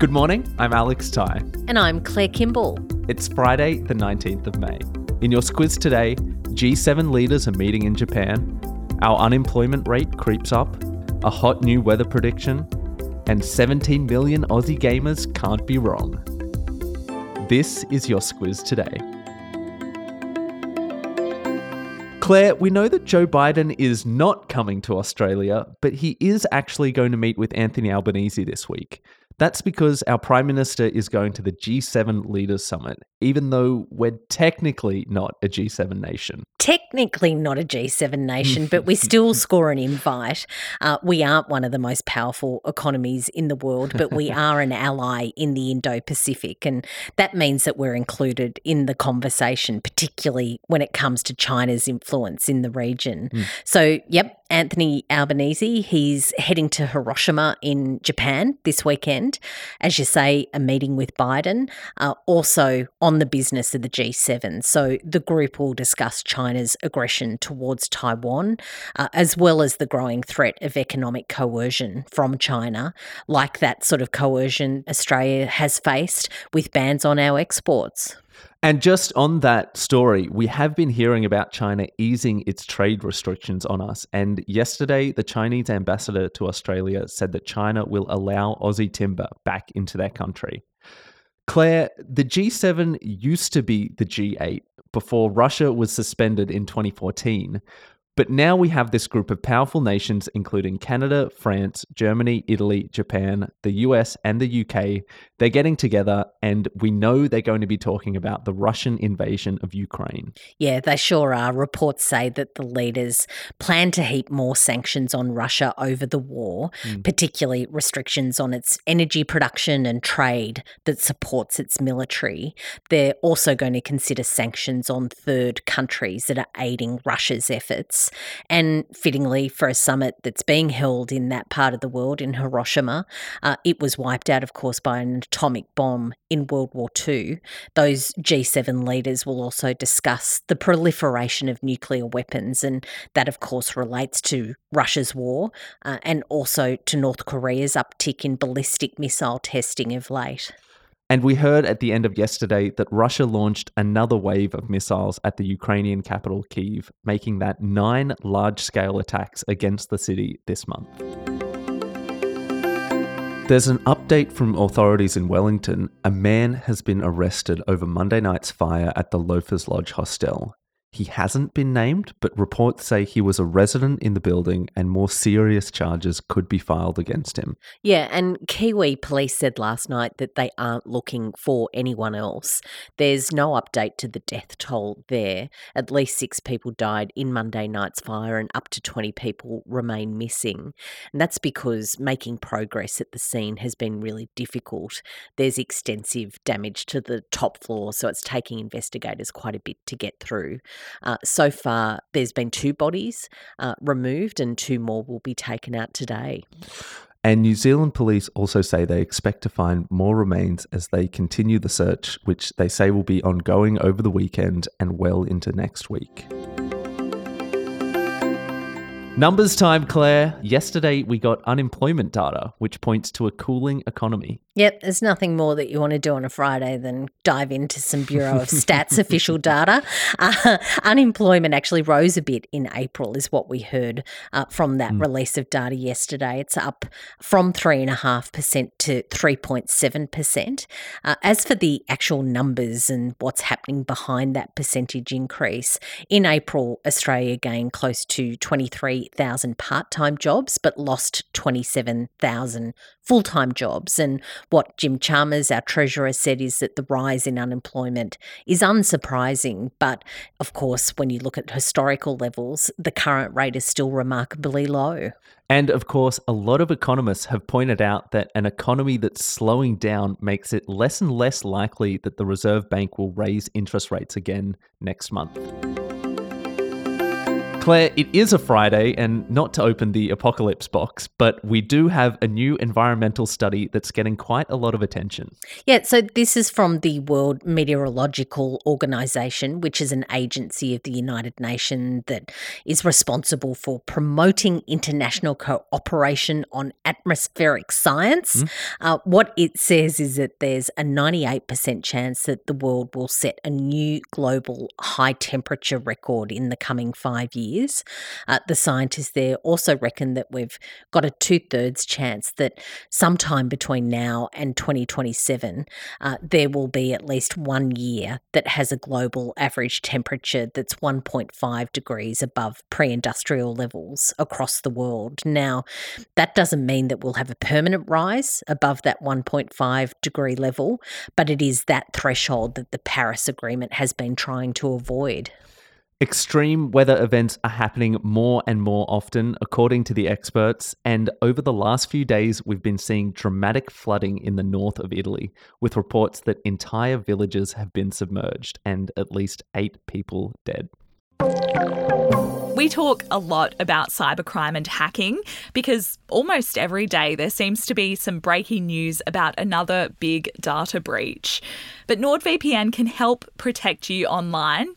Good morning, I'm Alex Ty. And I'm Claire Kimball. It's Friday, the 19th of May. In your squiz today, G7 leaders are meeting in Japan, our unemployment rate creeps up, a hot new weather prediction, and 17 million Aussie gamers can't be wrong. This is your squiz today. Claire, we know that Joe Biden is not coming to Australia, but he is actually going to meet with Anthony Albanese this week. That's because our Prime Minister is going to the G7 Leaders Summit, even though we're technically not a G7 nation. Technically not a G7 nation, but we still score an invite. Uh, we aren't one of the most powerful economies in the world, but we are an ally in the Indo Pacific. And that means that we're included in the conversation, particularly when it comes to China's influence in the region. Mm. So, yep, Anthony Albanese. He's heading to Hiroshima in Japan this weekend. As you say, a meeting with Biden, uh, also on the business of the G7. So the group will discuss China's aggression towards Taiwan, uh, as well as the growing threat of economic coercion from China, like that sort of coercion Australia has faced with bans on our exports. And just on that story, we have been hearing about China easing its trade restrictions on us. And yesterday, the Chinese ambassador to Australia said that China will allow Aussie timber back into their country. Claire, the G7 used to be the G8 before Russia was suspended in 2014. But now we have this group of powerful nations, including Canada, France, Germany, Italy, Japan, the US, and the UK. They're getting together, and we know they're going to be talking about the Russian invasion of Ukraine. Yeah, they sure are. Reports say that the leaders plan to heap more sanctions on Russia over the war, mm. particularly restrictions on its energy production and trade that supports its military. They're also going to consider sanctions on third countries that are aiding Russia's efforts. And fittingly, for a summit that's being held in that part of the world, in Hiroshima, uh, it was wiped out, of course, by an atomic bomb in World War II. Those G7 leaders will also discuss the proliferation of nuclear weapons, and that, of course, relates to Russia's war uh, and also to North Korea's uptick in ballistic missile testing of late. And we heard at the end of yesterday that Russia launched another wave of missiles at the Ukrainian capital, Kiev, making that nine large scale attacks against the city this month. There's an update from authorities in Wellington. A man has been arrested over Monday night's fire at the Loafers Lodge hostel. He hasn't been named, but reports say he was a resident in the building and more serious charges could be filed against him. Yeah, and Kiwi police said last night that they aren't looking for anyone else. There's no update to the death toll there. At least six people died in Monday night's fire, and up to 20 people remain missing. And that's because making progress at the scene has been really difficult. There's extensive damage to the top floor, so it's taking investigators quite a bit to get through. Uh, so far, there's been two bodies uh, removed, and two more will be taken out today. And New Zealand police also say they expect to find more remains as they continue the search, which they say will be ongoing over the weekend and well into next week. Numbers time, Claire. Yesterday we got unemployment data, which points to a cooling economy. Yep, there's nothing more that you want to do on a Friday than dive into some Bureau of Stats official data. Uh, unemployment actually rose a bit in April, is what we heard uh, from that mm. release of data yesterday. It's up from 3.5% to 3.7%. Uh, as for the actual numbers and what's happening behind that percentage increase, in April, Australia gained close to 23,000 part time jobs, but lost 27,000 full time jobs. And What Jim Chalmers, our treasurer, said is that the rise in unemployment is unsurprising, but of course, when you look at historical levels, the current rate is still remarkably low. And of course, a lot of economists have pointed out that an economy that's slowing down makes it less and less likely that the Reserve Bank will raise interest rates again next month. Claire, it is a Friday, and not to open the apocalypse box, but we do have a new environmental study that's getting quite a lot of attention. Yeah, so this is from the World Meteorological Organization, which is an agency of the United Nations that is responsible for promoting international cooperation on atmospheric science. Mm. Uh, what it says is that there's a 98% chance that the world will set a new global high temperature record in the coming five years years. Uh, the scientists there also reckon that we've got a two thirds chance that sometime between now and 2027, uh, there will be at least one year that has a global average temperature that's 1.5 degrees above pre industrial levels across the world. Now, that doesn't mean that we'll have a permanent rise above that 1.5 degree level, but it is that threshold that the Paris Agreement has been trying to avoid. Extreme weather events are happening more and more often, according to the experts. And over the last few days, we've been seeing dramatic flooding in the north of Italy, with reports that entire villages have been submerged and at least eight people dead. We talk a lot about cybercrime and hacking because almost every day there seems to be some breaking news about another big data breach. But NordVPN can help protect you online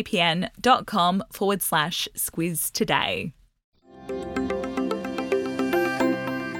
nordvpn.com forward slash squiz today.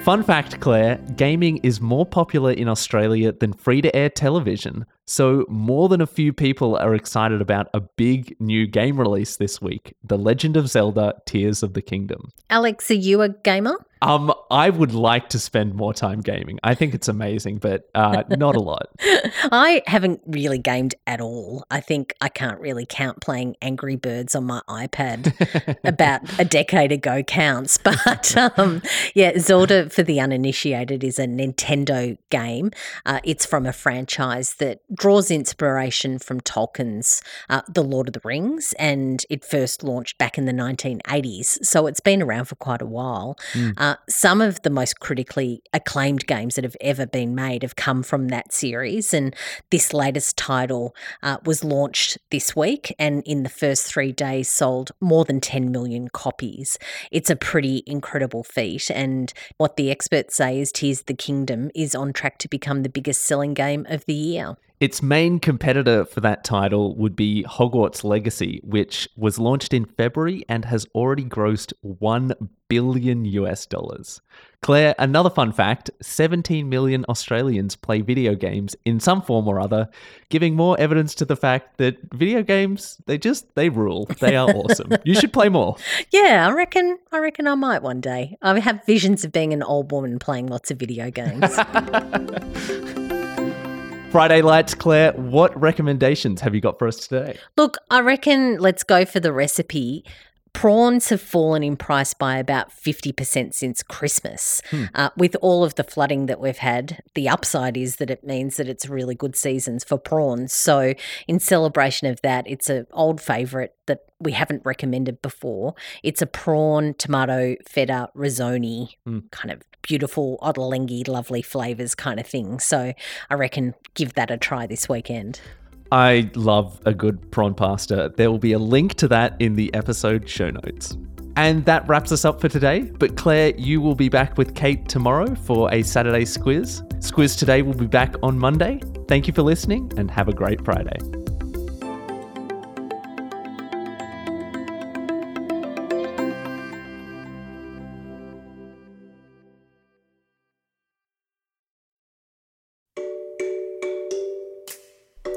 Fun fact, Claire gaming is more popular in Australia than free to air television. So, more than a few people are excited about a big new game release this week The Legend of Zelda Tears of the Kingdom. Alex, are you a gamer? Um, I would like to spend more time gaming. I think it's amazing, but uh, not a lot. I haven't really gamed at all. I think I can't really count playing Angry Birds on my iPad. About a decade ago counts, but um, yeah, Zelda for the uninitiated is a Nintendo game. Uh, it's from a franchise that draws inspiration from Tolkien's uh, The Lord of the Rings, and it first launched back in the 1980s. So it's been around for quite a while. Mm. Uh, some of the most critically acclaimed games that have ever been made have come from that series. And this latest title uh, was launched this week and in the first three days sold more than 10 million copies. It's a pretty incredible feat. And what the experts say is Tears the Kingdom is on track to become the biggest selling game of the year. Its main competitor for that title would be Hogwarts Legacy, which was launched in February and has already grossed 1 billion US dollars. Claire, another fun fact 17 million Australians play video games in some form or other, giving more evidence to the fact that video games, they just, they rule. They are awesome. You should play more. Yeah, I reckon, I reckon I might one day. I have visions of being an old woman playing lots of video games. Friday Lights, Claire, what recommendations have you got for us today? Look, I reckon let's go for the recipe. Prawns have fallen in price by about 50% since Christmas. Hmm. Uh, with all of the flooding that we've had, the upside is that it means that it's really good seasons for prawns. So, in celebration of that, it's an old favourite that we haven't recommended before. It's a prawn, tomato, feta, risoni, mm. kind of beautiful, ottolenghi, lovely flavours kind of thing. So I reckon give that a try this weekend. I love a good prawn pasta. There will be a link to that in the episode show notes. And that wraps us up for today. But Claire, you will be back with Kate tomorrow for a Saturday Squiz. Squiz today will be back on Monday. Thank you for listening and have a great Friday.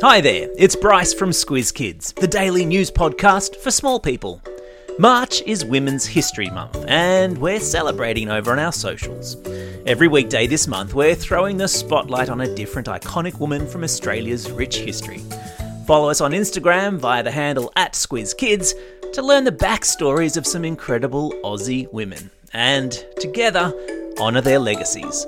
Hi there, it's Bryce from Squiz Kids, the daily news podcast for small people. March is Women's History Month, and we're celebrating over on our socials. Every weekday this month, we're throwing the spotlight on a different iconic woman from Australia's rich history. Follow us on Instagram via the handle at SquizKids to learn the backstories of some incredible Aussie women, and together, honour their legacies.